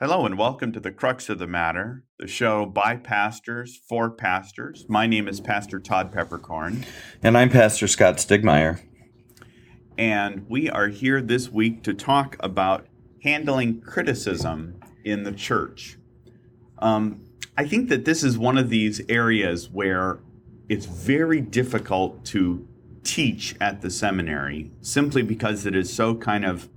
Hello and welcome to the Crux of the Matter, the show by pastors for pastors. My name is Pastor Todd Peperkorn. And I'm Pastor Scott Stiegemeyer. And we are here this week to talk about handling criticism in the church. Um, I think that this is one of these areas where it's very difficult to teach at the seminary simply because it is so kind of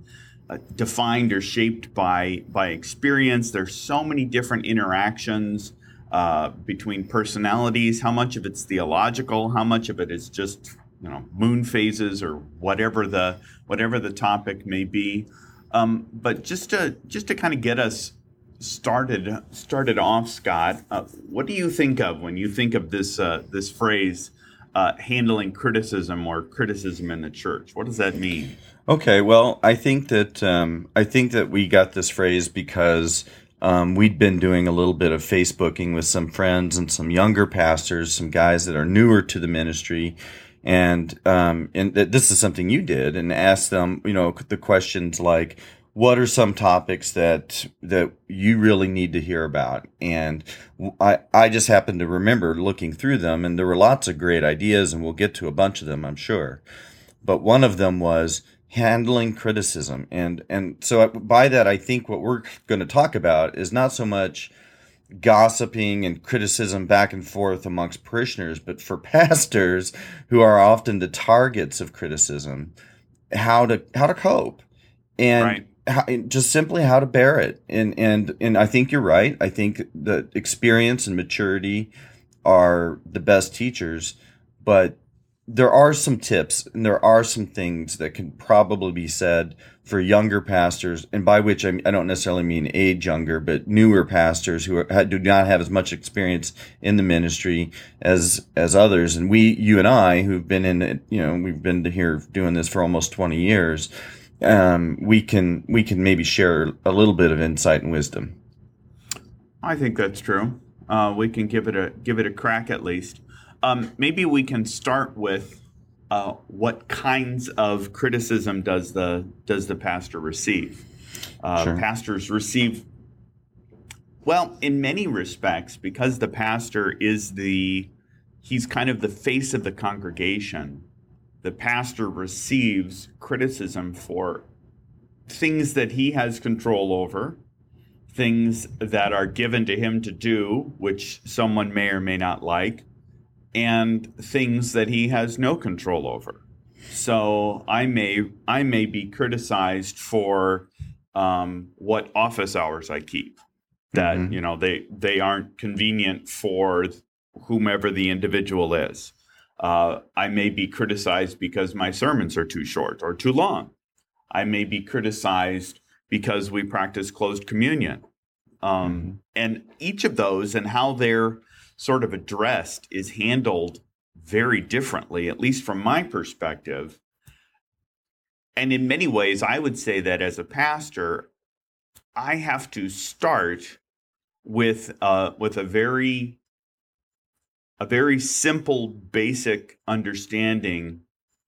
defined or shaped by by experience. There's so many different interactions uh, between personalities. How much of it's theological? How much of it is just you know moon phases or whatever the whatever the topic may be. Um, but just to just to kind of get us started started off, Scott, uh, what do you think of when you think of this uh, this phrase? Uh, handling criticism or criticism in the church. What does that mean? Okay, well, I think that um, I think that we got this phrase because um, we'd been doing a little bit of Facebooking with some friends and some younger pastors, some guys that are newer to the ministry, and um, and th- this is something you did, and asked them, you know, the questions like, "What are some topics that that you really need to hear about?" And I I just happened to remember looking through them, and there were lots of great ideas, and we'll get to a bunch of them, I'm sure. But one of them was handling criticism and and so uh, by that i think what we're going to talk about is not so much gossiping and criticism back and forth amongst parishioners but for pastors who are often the targets of criticism how to how to cope and right. Just simply how to bear it and and and i think you're right i think the experience and maturity are the best teachers but there are some tips and there are some things that can probably be said for younger pastors, and by which I, I don't necessarily mean age younger, but newer pastors who are, do not have as much experience in the ministry as as others. And we, you and I, who've been in it, you know, we've been here doing this for almost twenty years. Um, we can we can maybe share a little bit of insight and wisdom. I think that's true. Uh, we can give it a give it a crack at least. Um, maybe we can start with uh, what kinds of criticism does the does the pastor receive? Uh, sure. Pastors receive well, in many respects, because the pastor is the he's kind of the face of the congregation. The pastor receives criticism for things that he has control over, things that are given to him to do, which someone may or may not like, and things that he has no control over. So I may I may be criticized for um, what office hours I keep. That mm-hmm. you know they they aren't convenient for whomever the individual is. Uh, I may be criticized because my sermons are too short or too long. I may be criticized because we practice closed communion. Um, mm-hmm. And each of those and how they're sort of addressed is handled very differently, at least from my perspective. And in many ways, I would say that as a pastor, I have to start with uh, with a very a very simple, basic understanding.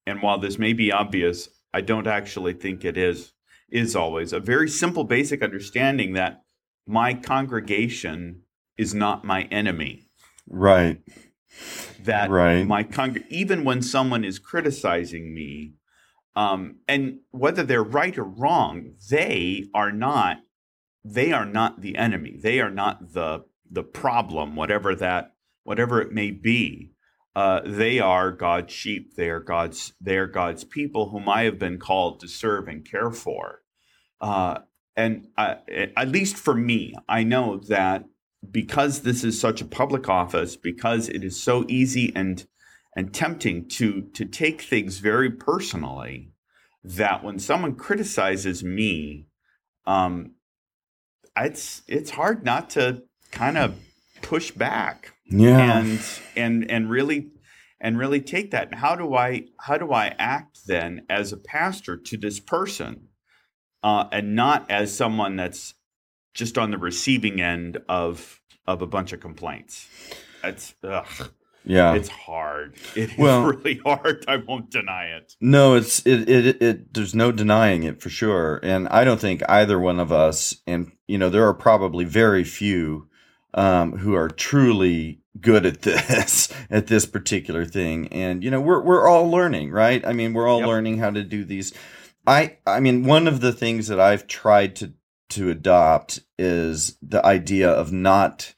And while this may be obvious, I don't actually think it is is always a very simple, basic understanding that my congregation is not my enemy. Right. That right. my con- even when someone is criticizing me, um, and whether they're right or wrong, they are not they are not the enemy. They are not the the problem, whatever that whatever it may be. Uh, they are God's sheep. They are God's they are God's people whom I have been called to serve and care for. Uh, and uh, at least for me, I know that because this is such a public office, because it is so easy and and tempting to to take things very personally, that when someone criticizes me, um, it's it's hard not to kind of push back, yeah, and and and really and really take that. And how do I how do I act then as a pastor to this person, uh, and not as someone that's just on the receiving end of of a bunch of complaints. It's ugh. Yeah. It's hard. It is Well- really hard. I won't deny it. No, it's it, it it it there's no denying it for sure. And I don't think either one of us and you know there are probably very few um who are truly good at this at this particular thing. And you know, we're we're all learning, right? I mean, we're all Yep. learning how to do these. I I mean, one of the things that I've tried to to adopt is the idea of not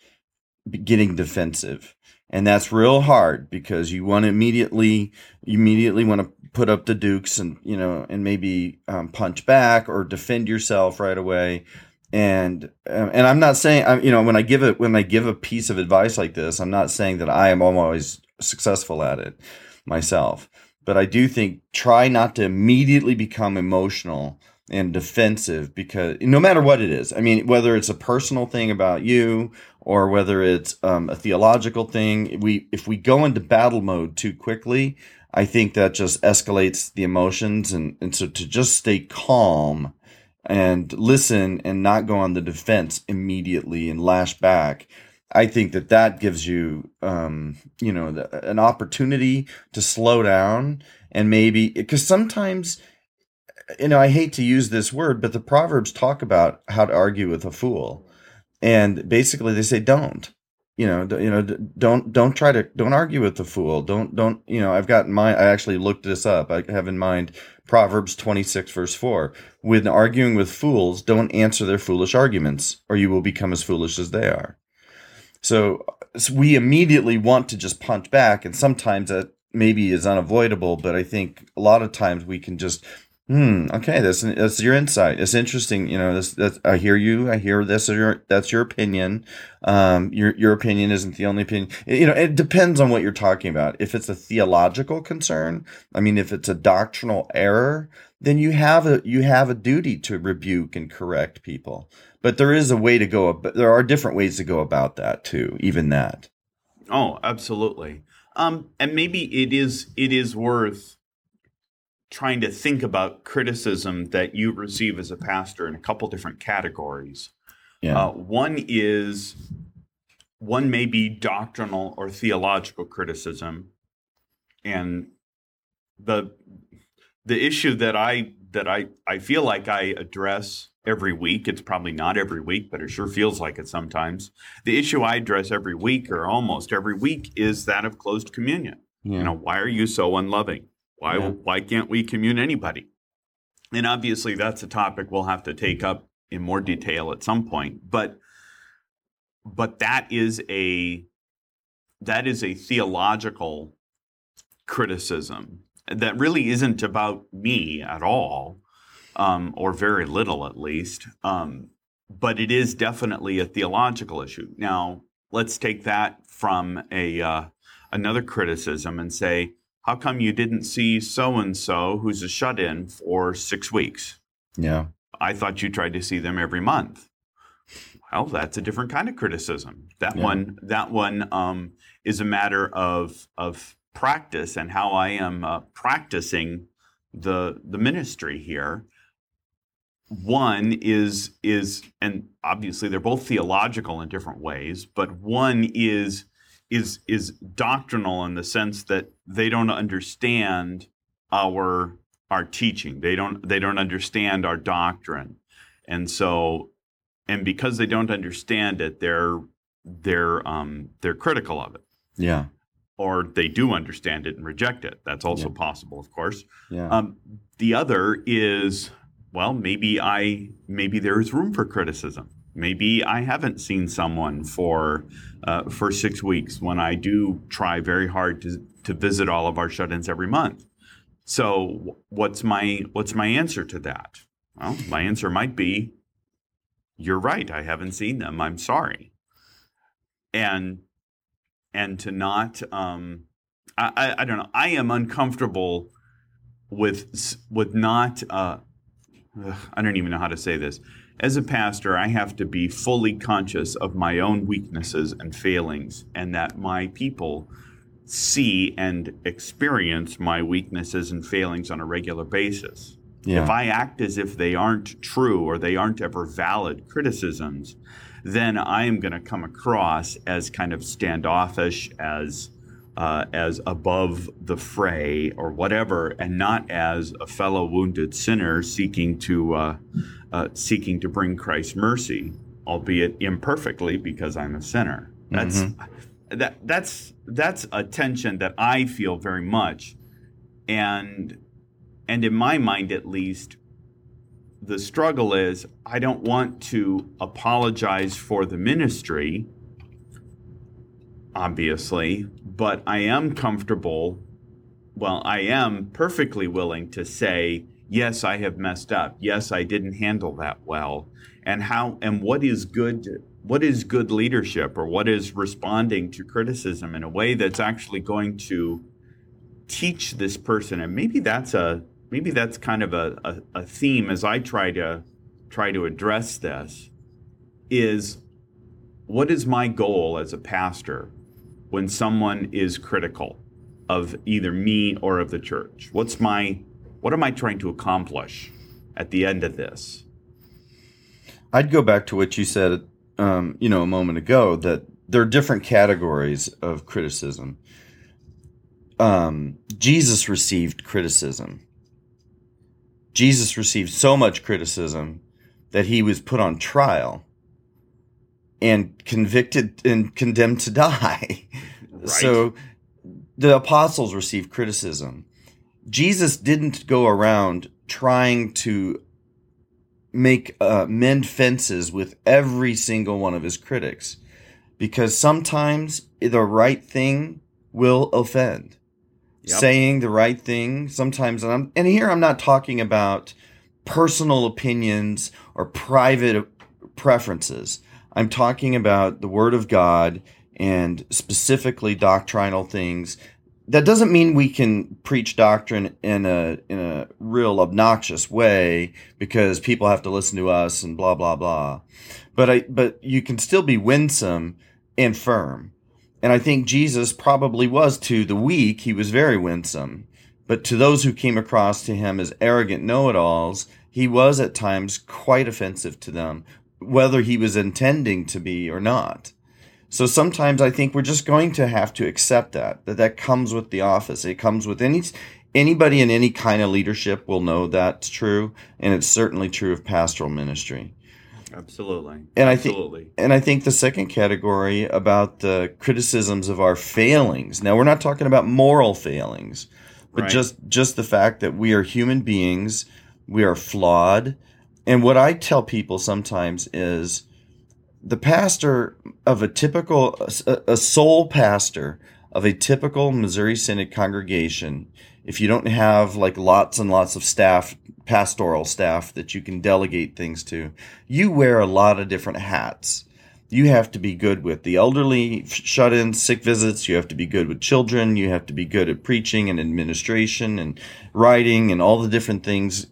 getting defensive. And that's real hard because you want to immediately you immediately want to put up the dukes and you know and maybe um, punch back or defend yourself right away and um, and I'm not saying I'm you know when I give it when I give a piece of advice like this I'm not saying that I am always successful at it myself. But I do think try not to immediately become emotional and defensive because no matter what it is. I mean whether it's a personal thing about you or whether it's um, a theological thing we if we go into battle mode too quickly I think that just escalates the emotions and, and so to just stay calm and listen and not go on the defense immediately and lash back i think that that gives you um, you know the, an opportunity to slow down and maybe because sometimes you know i hate to use this word but the proverbs talk about how to argue with a fool. And basically they say don't you know you know don't don't try to don't argue with the fool. Don't don't you know i've got my. i actually looked this up. I have in mind proverbs 26 verse 4 when arguing with fools don't answer their foolish arguments or you will become as foolish as they are. So, so we immediately want to just punch back and sometimes that maybe is unavoidable but i think a lot of times we can just Hmm. Okay. That's that's your insight. It's interesting. You know, this. That's, I hear you. I hear this. Your that's your opinion. Um, your your opinion isn't the only opinion. You know, it depends on what you're talking about. If it's a theological concern, I mean, if it's a doctrinal error, then you have a you have a duty to rebuke and correct people. But there is a way to go. There are different ways to go about that too. Even that. Oh, absolutely. Um, and maybe it is it is worth trying to think about criticism that you receive as a pastor in a couple different categories. Yeah. Uh, one is one may be doctrinal or theological criticism, and the the issue that I that I I feel like I address every week. It's probably not every week, but it sure feels like it sometimes. The issue I address every week or almost every week is that of closed communion. yeah. You know, why are you so unloving? Why Yeah. why can't we commune anybody? And obviously that's a topic we'll have to take up in more detail at some point. But but that is a that is a theological criticism that really isn't about me at all, um, or very little at least. Um, but it is definitely a theological issue. Now, let's take that from a uh, another criticism and say, how come you didn't see so and so who's a shut in for six weeks? yeah. I thought you tried to see them every month. Well, that's a different kind of criticism. That Yeah. one, that one um, is a matter of of practice and how I am uh, practicing the the ministry here. One is is and obviously they're both theological in different ways, but one is is is doctrinal in the sense that they don't understand our our teaching. They don't they don't understand our doctrine. And so and because they don't understand it, they're they're um they're critical of it. Yeah. Or they do understand it and reject it. That's also Yeah. possible, of course. Yeah. Um, the other is, well, maybe I maybe there is room for criticism. Maybe I haven't seen someone for uh, for six weeks when I do try very hard to to visit all of our shut-ins every month. So what's my what's my answer to that? Well, my answer might be, you're right. I haven't seen them. I'm sorry. And and to not um, I, I I don't know. I am uncomfortable with with not uh, I don't even know how to say this. As a pastor, I have to be fully conscious of my own weaknesses and failings, and that my people see and experience my weaknesses and failings on a regular basis. yeah. If I act as if they aren't true or they aren't ever valid criticisms, then I am going to come across as kind of standoffish, as uh, as above the fray or whatever, and not as a fellow wounded sinner seeking to uh, uh, seeking to bring Christ's mercy, albeit imperfectly because I'm a sinner. That's mm-hmm. that that's that's a tension that I feel very much, and and in my mind at least, the struggle is I don't want to apologize for the ministry, obviously, but I am comfortable. Well, I am perfectly willing to say, yes, I have messed up. Yes, I didn't handle that well. And how and what is good what is good leadership or what is responding to criticism in a way that's actually going to teach this person and maybe that's a maybe that's kind of a, a, a theme as I try to try to address this is what is my goal as a pastor when someone is critical of either me or of the church? What's my what am I trying to accomplish at the end of this? I'd go back to what you said, um, you know, a moment ago that there are different categories of criticism. Um, Jesus received criticism. Jesus received so much criticism that he was put on trial and convicted and condemned to die. Right. So the apostles received criticism. Jesus didn't go around trying to make uh, mend fences with every single one of his critics because sometimes the right thing will offend yep. saying the right thing sometimes and I'm and here I'm not talking about personal opinions or private preferences. I'm talking about the word of God and specifically doctrinal things. That doesn't mean we can preach doctrine in a in a real obnoxious way because people have to listen to us and blah blah blah. But I but you can still be winsome and firm. And I think Jesus probably was to the weak, he was very winsome. But to those who came across to him as arrogant know it alls, he was at times quite offensive to them, whether he was intending to be or not. So sometimes I think we're just going to have to accept that, that that comes with the office. It comes with any, anybody in any kind of leadership will know that's true. And it's certainly true of pastoral ministry. Absolutely. And I think and I think the second category about the criticisms of our failings. Now we're not talking about moral failings, but right. just just the fact that we are human beings, we are flawed. And what I tell people sometimes is the pastor of a typical a, sole pastor of a typical Missouri Synod congregation, if you don't have like lots and lots of staff pastoral staff that you can delegate things to. You wear a lot of different hats. You have to be good with the elderly, shut in, sick visits. You have to be good with children. You have to be good at preaching and administration and writing and all the different things,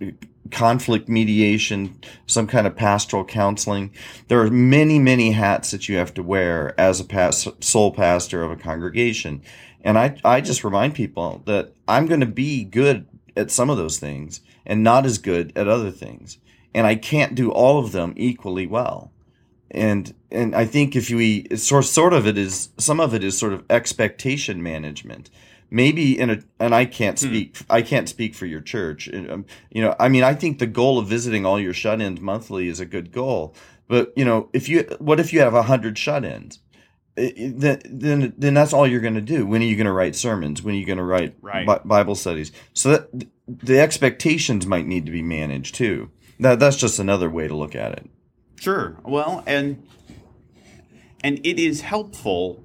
conflict mediation, some kind of pastoral counseling. There are many, many hats that you have to wear as a past, sole pastor of a congregation. And I, I just remind people that I'm going to be good at some of those things and not as good at other things. And I can't do all of them equally well. And and I think if we sort sort of it is some of it is sort of expectation management. Maybe in a and I can't hmm. speak hmm. I can't speak for your church. Um, you know, I mean, I think the goal of visiting all your shut-ins monthly is a good goal. But you know, if you what if you have a hundred shut-ins? then then then that's all you're going to do. When are you going to write sermons? When are you going to write right. Bible studies? So that the expectations might need to be managed too. That that's just another way to look at it. Sure. Well, and and it is helpful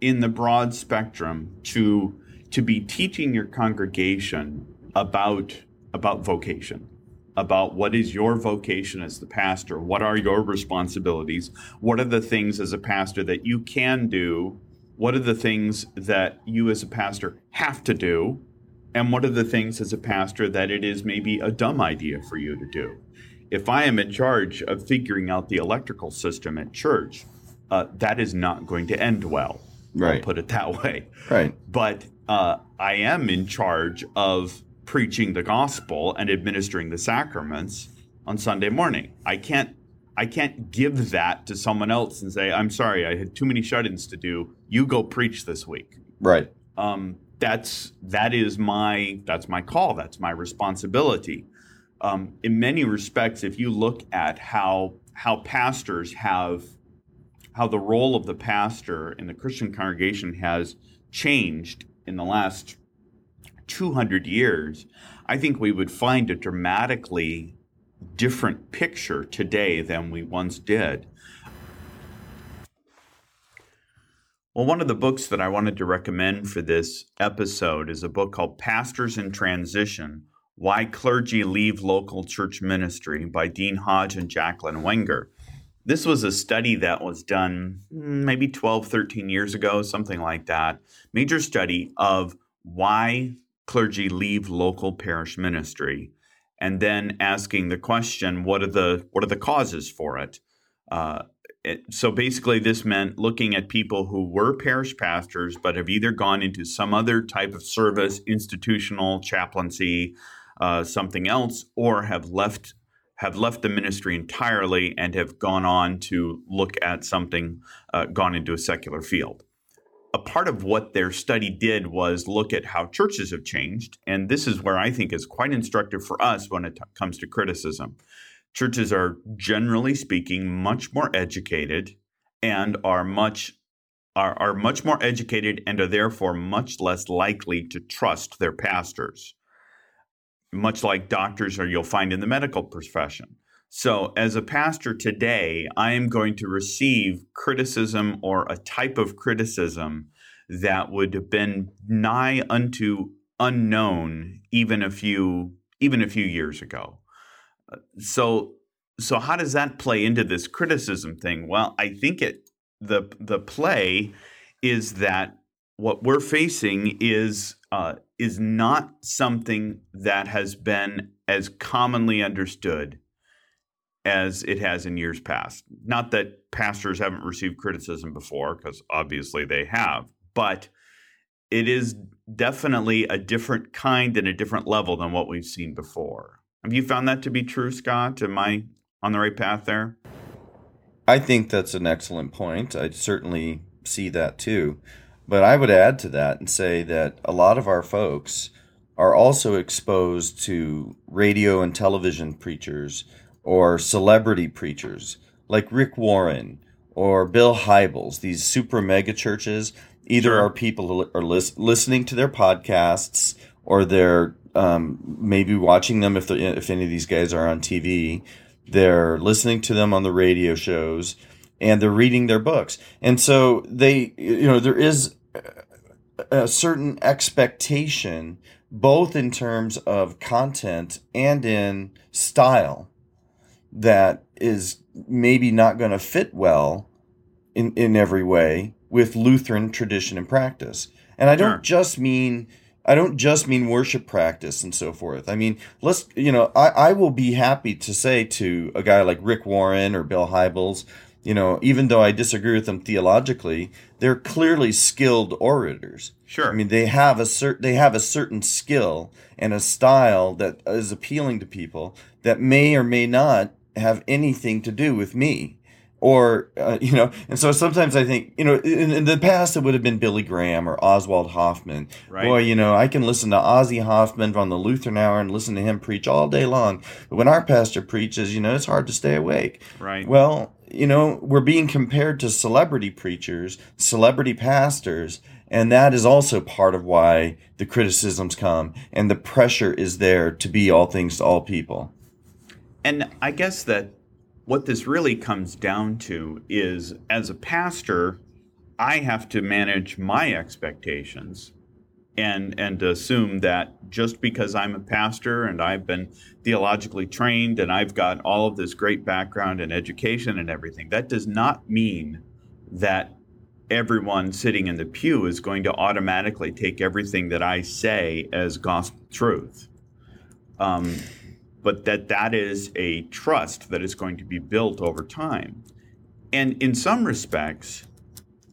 in the broad spectrum to to be teaching your congregation about about vocation about what is your vocation as the pastor what are your responsibilities what are the things as a pastor that you can do what are the things that you as a pastor have to do and what are the things as a pastor that it is maybe a dumb idea for you to do? If I am in charge of figuring out the electrical system at church, uh, that is not going to end well. Right. I'll put it that way. Right. But uh, I am in charge of preaching the gospel and administering the sacraments on Sunday morning. I can't I can't give that to someone else and say, "I'm sorry, I had too many shut-ins to do. You go preach this week." Right. Um, that's that is my that's my call. That's my responsibility. Um, in many respects, if you look at how how pastors have how the role of the pastor in the Christian congregation has changed in the last 200 years, I think we would find a dramatically different picture today than we once did. Well, one of the books that I wanted to recommend for this episode is a book called Pastors in Transition Why Clergy Leave Local Church Ministry by Dean Hodge and Jacqueline Wenger. This was a study that was done mm, maybe 12, 13 years ago, something like that. Major study of why clergy leave local parish ministry and then asking the question what are the what are the causes for it uh, it, so basically this meant looking at people who were parish pastors but have either gone into some other type of service institutional chaplaincy uh, something else or have left have left the ministry entirely and have gone on to look at something uh, gone into a secular field a part of what their study did was look at how churches have changed. And this is where I think is quite instructive for us when it t- comes to criticism. Churches are generally speaking much more educated and are much are, are much more educated and are therefore much less likely to trust their pastors. Much like doctors or you'll find in the medical profession. So, as a pastor today, I am going to receive criticism or a type of criticism that would have been nigh unto unknown even a few even a few years ago. So, so how does that play into this criticism thing? Well, I think it the the play is that what we're facing is uh, is not something that has been as commonly understood as it has in years past. Not that pastors haven't received criticism before, because obviously they have, but it is definitely a different kind and a different level than what we've seen before. Have you found that to be true, Scott? Am I on the right path there? I think that's an excellent point. I certainly see that too. But I would add to that and say that a lot of our folks are also exposed to radio and television preachers or celebrity preachers like Rick Warren or Bill Hybels, these super mega churches, either are people who are lis- listening to their podcasts or they're um, maybe watching them if if any of these guys are on TV. They're listening to them on the radio shows and they're reading their books. And so they, you know, there is a certain expectation both in terms of content and in style that is maybe not going to fit well in, in every way with Lutheran tradition and practice. And I don't sure. just mean I don't just mean worship practice and so forth. I mean, let's you know, I, I will be happy to say to a guy like Rick Warren or Bill Hybels, you know, even though I disagree with them theologically, they're clearly skilled orators. Sure. I mean, they have a cert- they have a certain skill and a style that is appealing to people that may or may not have anything to do with me or uh, you know and so sometimes i think you know in, in, the past it would have been billy graham or oswald hoffmann right. boy you know i can listen to ozzy hoffmann on the lutheran hour and listen to him preach all day long but when our pastor preaches you know it's hard to stay awake right well you know we're being compared to celebrity preachers celebrity pastors and that is also part of why the criticisms come and the pressure is there to be all things to all people. And I guess that what this really comes down to is as a pastor, I have to manage my expectations and and assume that just because I'm a pastor and I've been theologically trained and I've got all of this great background and education and everything, that does not mean that everyone sitting in the pew is going to automatically take everything that I say as gospel truth. Um, but that that is a trust that is going to be built over time. And in some respects,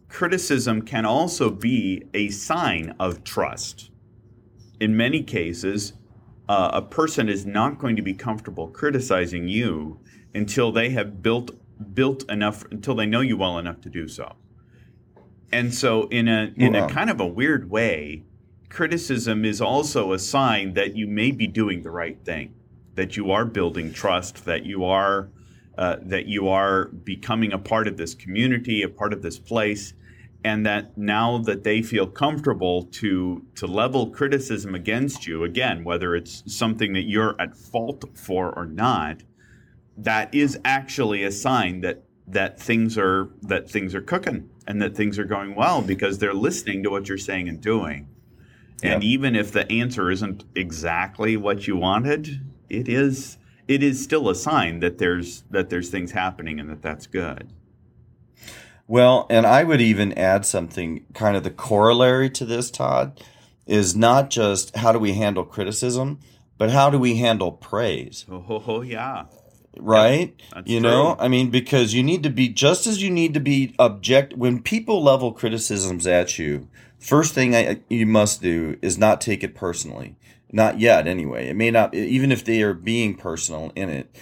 criticism can also be a sign of trust. In many cases, uh, a person is not going to be comfortable criticizing you until they have built built enough until they know you well enough to do so. And so in a in a kind of a weird way, criticism is also a sign that you may be doing the right thing, that you are building trust, that you are uh, that you are becoming a part of this community, a part of this place, and that now that they feel comfortable to to level criticism against you again, whether it's something that you're at fault for or not, that is actually a sign that that things are that things are cooking and that things are going well because they're listening to what you're saying and doing. And yeah. even if the answer isn't exactly what you wanted, it is it is still a sign that there's that there's things happening and that that's good. Well, and I would even add something kind of the corollary to this, Todd, is not just how do we handle criticism, but how do we handle praise? Oh, yeah right? you true. know, I mean, because you need to be just as you need to be object when people level criticisms at you. First thing I, you must do is not take it personally. Not yet, anyway. It may not, even if they are being personal in it.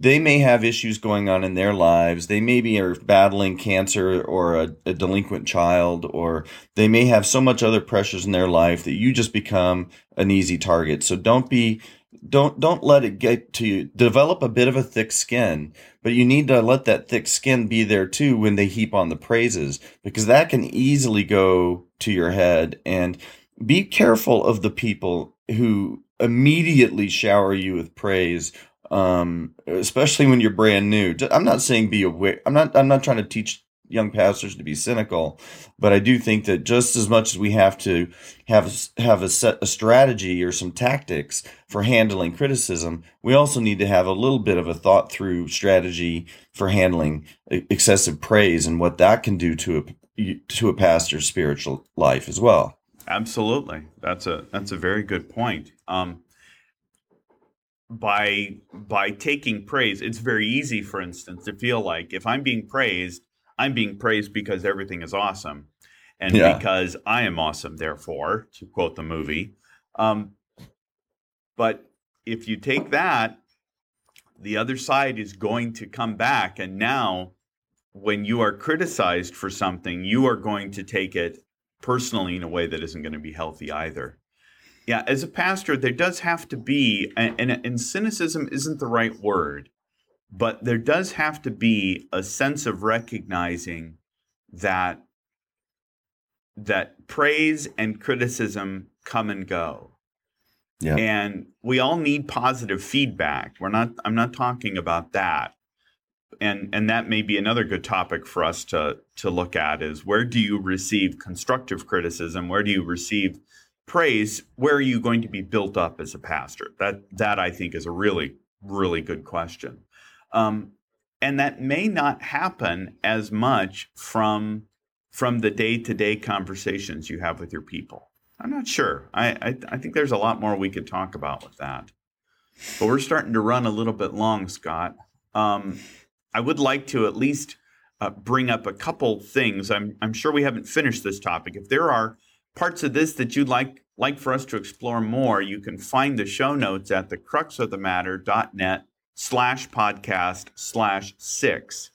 They may have issues going on in their lives. They maybe are battling cancer or a, a delinquent child, or they may have so much other pressures in their life that you just become an easy target. So don't be don't don't let it get to you. Develop a bit of a thick skin, but you need to let that thick skin be there too when they heap on the praises because that can easily go to your head and be careful of the people who immediately shower you with praise um, especially when you're brand new. I'm not saying be aware. I'm not. I'm not trying to teach young pastors to be cynical, but I do think that just as much as we have to have have a set a strategy or some tactics for handling criticism, we also need to have a little bit of a thought through strategy for handling excessive praise and what that can do to a to a pastor's spiritual life as well. Absolutely, that's a that's a very good point. Um, by by taking praise, it's very easy, for instance, to feel like if I'm being praised, I'm being praised because everything is awesome, and yeah. because I am awesome. Therefore, to quote the movie, um, but if you take that, the other side is going to come back, and now when you are criticized for something, you are going to take it personally in a way that isn't going to be healthy either. Yeah, as a pastor, there does have to be, and, and, cynicism isn't the right word, but there does have to be a sense of recognizing that that praise and criticism come and go. Yeah. And we all need positive feedback. We're not I'm not talking about that. And and that may be another good topic for us to to look at is where do you receive constructive criticism? Where do you receive praise? Where are you going to be built up as a pastor? That that I think is a really really good question. Um, and that may not happen as much from from the day to day conversations you have with your people. I'm not sure. I, I, I think there's a lot more we could talk about with that. But we're starting to run a little bit long, Scott. Um, I would like to at least uh, bring up a couple things. I'm I'm sure we haven't finished this topic. If there are parts of this that you'd like like for us to explore more, you can find the show notes at thecruxofthematter.net slash podcast slash six.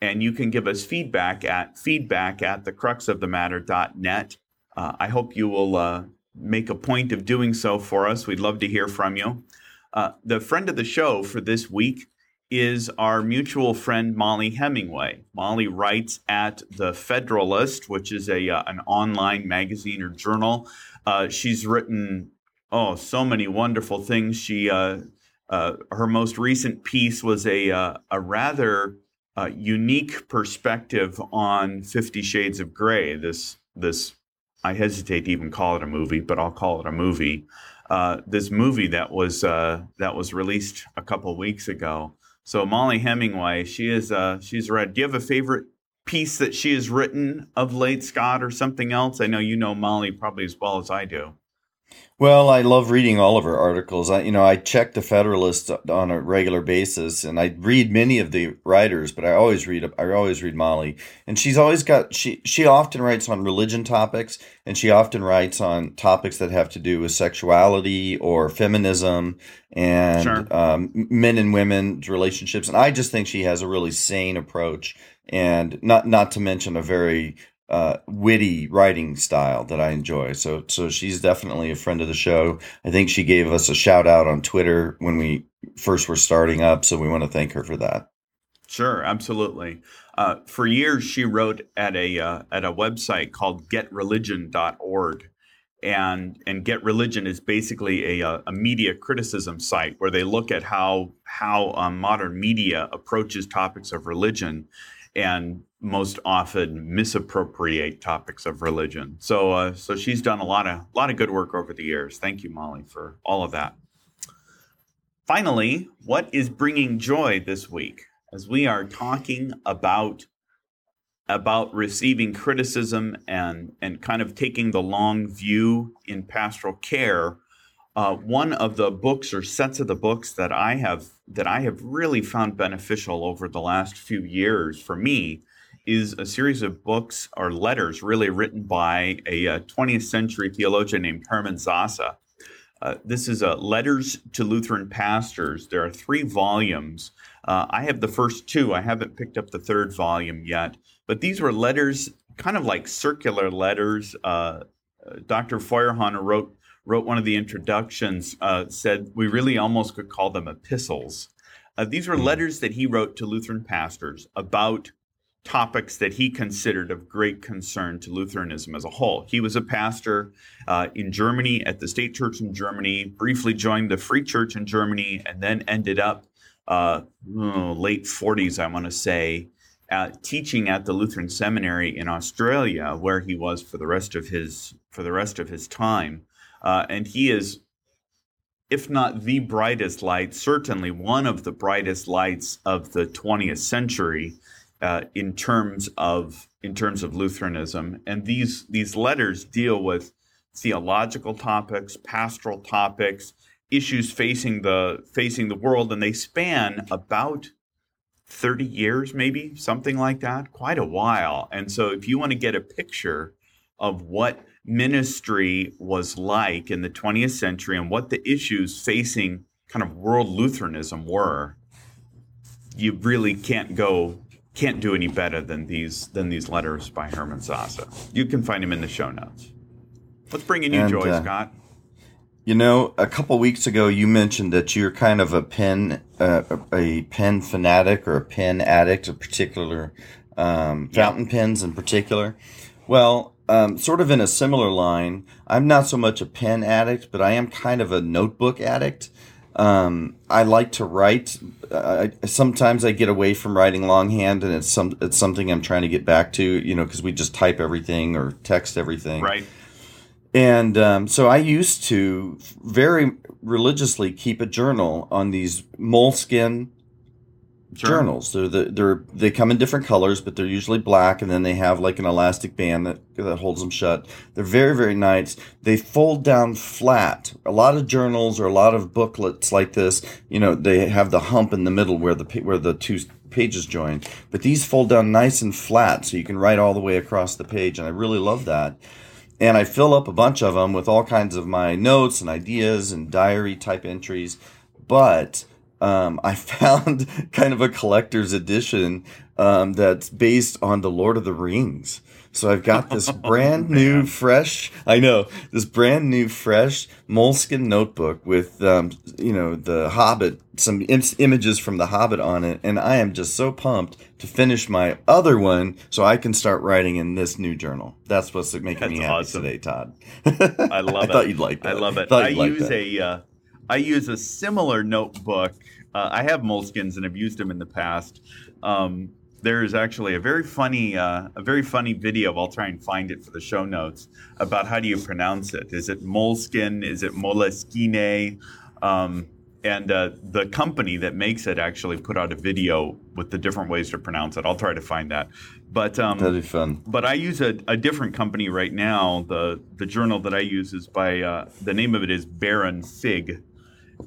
And you can give us feedback at feedback at the crux of the matter.net. Uh, I hope you will uh, make a point of doing so for us. We'd love to hear from you. Uh, the friend of the show for this week is our mutual friend Mollie Hemingway. Mollie writes at the Federalist, which is a uh, an online magazine or journal. Uh, she's written oh so many wonderful things. She uh, uh, her most recent piece was a uh, a rather uh, unique perspective on Fifty Shades of Grey. This this I hesitate to even call it a movie, but I'll call it a movie. This movie that was that was released a couple weeks ago. So Mollie Hemingway, she is uh, she's read. Do you have a favorite piece that she has written of late, Scott, or something else? I know you know Mollie probably as well as I do. Well, I love reading all of her articles. I, you know, I check the Federalist on a regular basis, and I read many of the writers, but I always read I always read Mollie, and she's always got she she often writes on religion topics, and she often writes on topics that have to do with sexuality or feminism and sure. um, men and women's relationships. And I just think she has a really sane approach, and not not to mention a very uh, witty writing style that I enjoy. So so she's definitely a friend of the show. I think she gave us a shout out on Twitter when we first were starting up, so we want to thank her for that. Sure, absolutely. Uh, for years, she wrote at a uh, at a website called GetReligion.org, and and Get Religion is basically a, uh, a media criticism site where they look at how how um, modern media approaches topics of religion, and most often misappropriate topics of religion. So uh, so she's done a lot of lot of good work over the years. Thank you, Mollie, for all of that. Finally, what is bringing joy this week? As we are talking about about receiving criticism and and kind of taking the long view in pastoral care, uh, one of the books or sets of the books that I have that I have really found beneficial over the last few years for me is a series of books or letters really written by a, a 20th century theologian named Hermann Sasse. Uh, this is uh, Letters to Lutheran Pastors. There are three volumes. Uh, I have the first two. I haven't picked up the third volume yet. But these were letters, kind of like circular letters. Uh, Dr. Feuerhahn wrote wrote one of the introductions. Uh, said we really almost could call them epistles. Uh, these were letters that he wrote to Lutheran pastors about topics that he considered of great concern to Lutheranism as a whole. He was a pastor uh, in Germany at the State Church in Germany, briefly joined the Free Church in Germany, and then ended up uh, oh, late 40s, I want to say, at teaching at the Lutheran Seminary in Australia, where he was for the rest of his for the rest of his time, uh, and he is, if not the brightest light, certainly one of the brightest lights of the 20th century uh, in terms of in terms of Lutheranism. And these these letters deal with theological topics, pastoral topics, issues facing the facing the world, and they span about 30 years, maybe something like that, quite a while. And so, if you want to get a picture of what ministry was like in the 20th century and what the issues facing kind of world Lutheranism were, you really can't go can't do any better than these than these letters by Hermann Sasse. You can find him in the show notes. What's bringing you and, joy, uh, Scott? You know, a couple weeks ago, you mentioned that you're kind of a pen, uh, a pen fanatic or a pen addict, a particular um, fountain yeah. pens in particular. Well, um, sort of in a similar line, I'm not so much a pen addict, but I am kind of a notebook addict. Um, I like to write. I, sometimes I get away from writing longhand, and it's some it's something I'm trying to get back to. You know, because we just type everything or text everything. Right. And um, so I used to very religiously keep a journal on these Moleskine. Journals. They're, the, they're they come in different colors, but they're usually black, and then they have like an elastic band that that holds them shut. They're very very nice. They fold down flat. A lot of journals or a lot of booklets like this, you know, they have the hump in the middle where the where the two pages join. But these fold down nice and flat, so you can write all the way across the page, and I really love that and I fill up a bunch of them with all kinds of my notes and ideas and diary type entries. But um, I found kind of a collector's edition um, that's based on the Lord of the Rings. So I've got this brand new, fresh, I know, this brand new, fresh Moleskine notebook with, um, you know, the Hobbit, some Im- images from the Hobbit on it. And I am just so pumped to finish my other one so I can start writing in this new journal. That's what's making That's me happy today, Todd. I love it. I thought you'd like that. I love it. I, use like a, uh, I use a similar notebook. Uh, I have moleskins and I've used them in the past. Um, there is actually a very funny uh, a very funny video. I'll try and find it for the show notes about how do you pronounce it. Is it moleskin? Is it moleskine? Um, and uh, the company that makes it actually put out a video with the different ways to pronounce it. I'll try to find that. But um, that'd be fun. But I use a, a, different company right now. the The journal that I use is by uh, the name of it is Baron Fig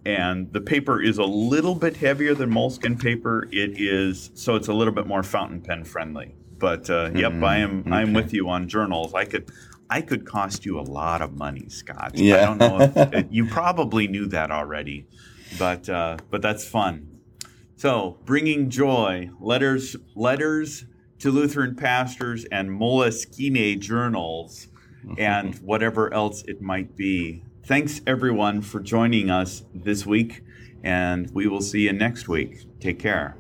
and the paper is a little bit heavier than Moleskine paper. It is so it's a little bit more fountain pen friendly. But uh, yep, mm, I am okay. I am with you on journals. I could I could cost you a lot of money, Scott. Yeah. I don't know if you probably knew that already, but uh, but that's fun. So bringing joy, letters letters to Lutheran pastors and Moleskine journals and whatever else it might be. Thanks everyone for joining us this week, and we will see you next week. Take care.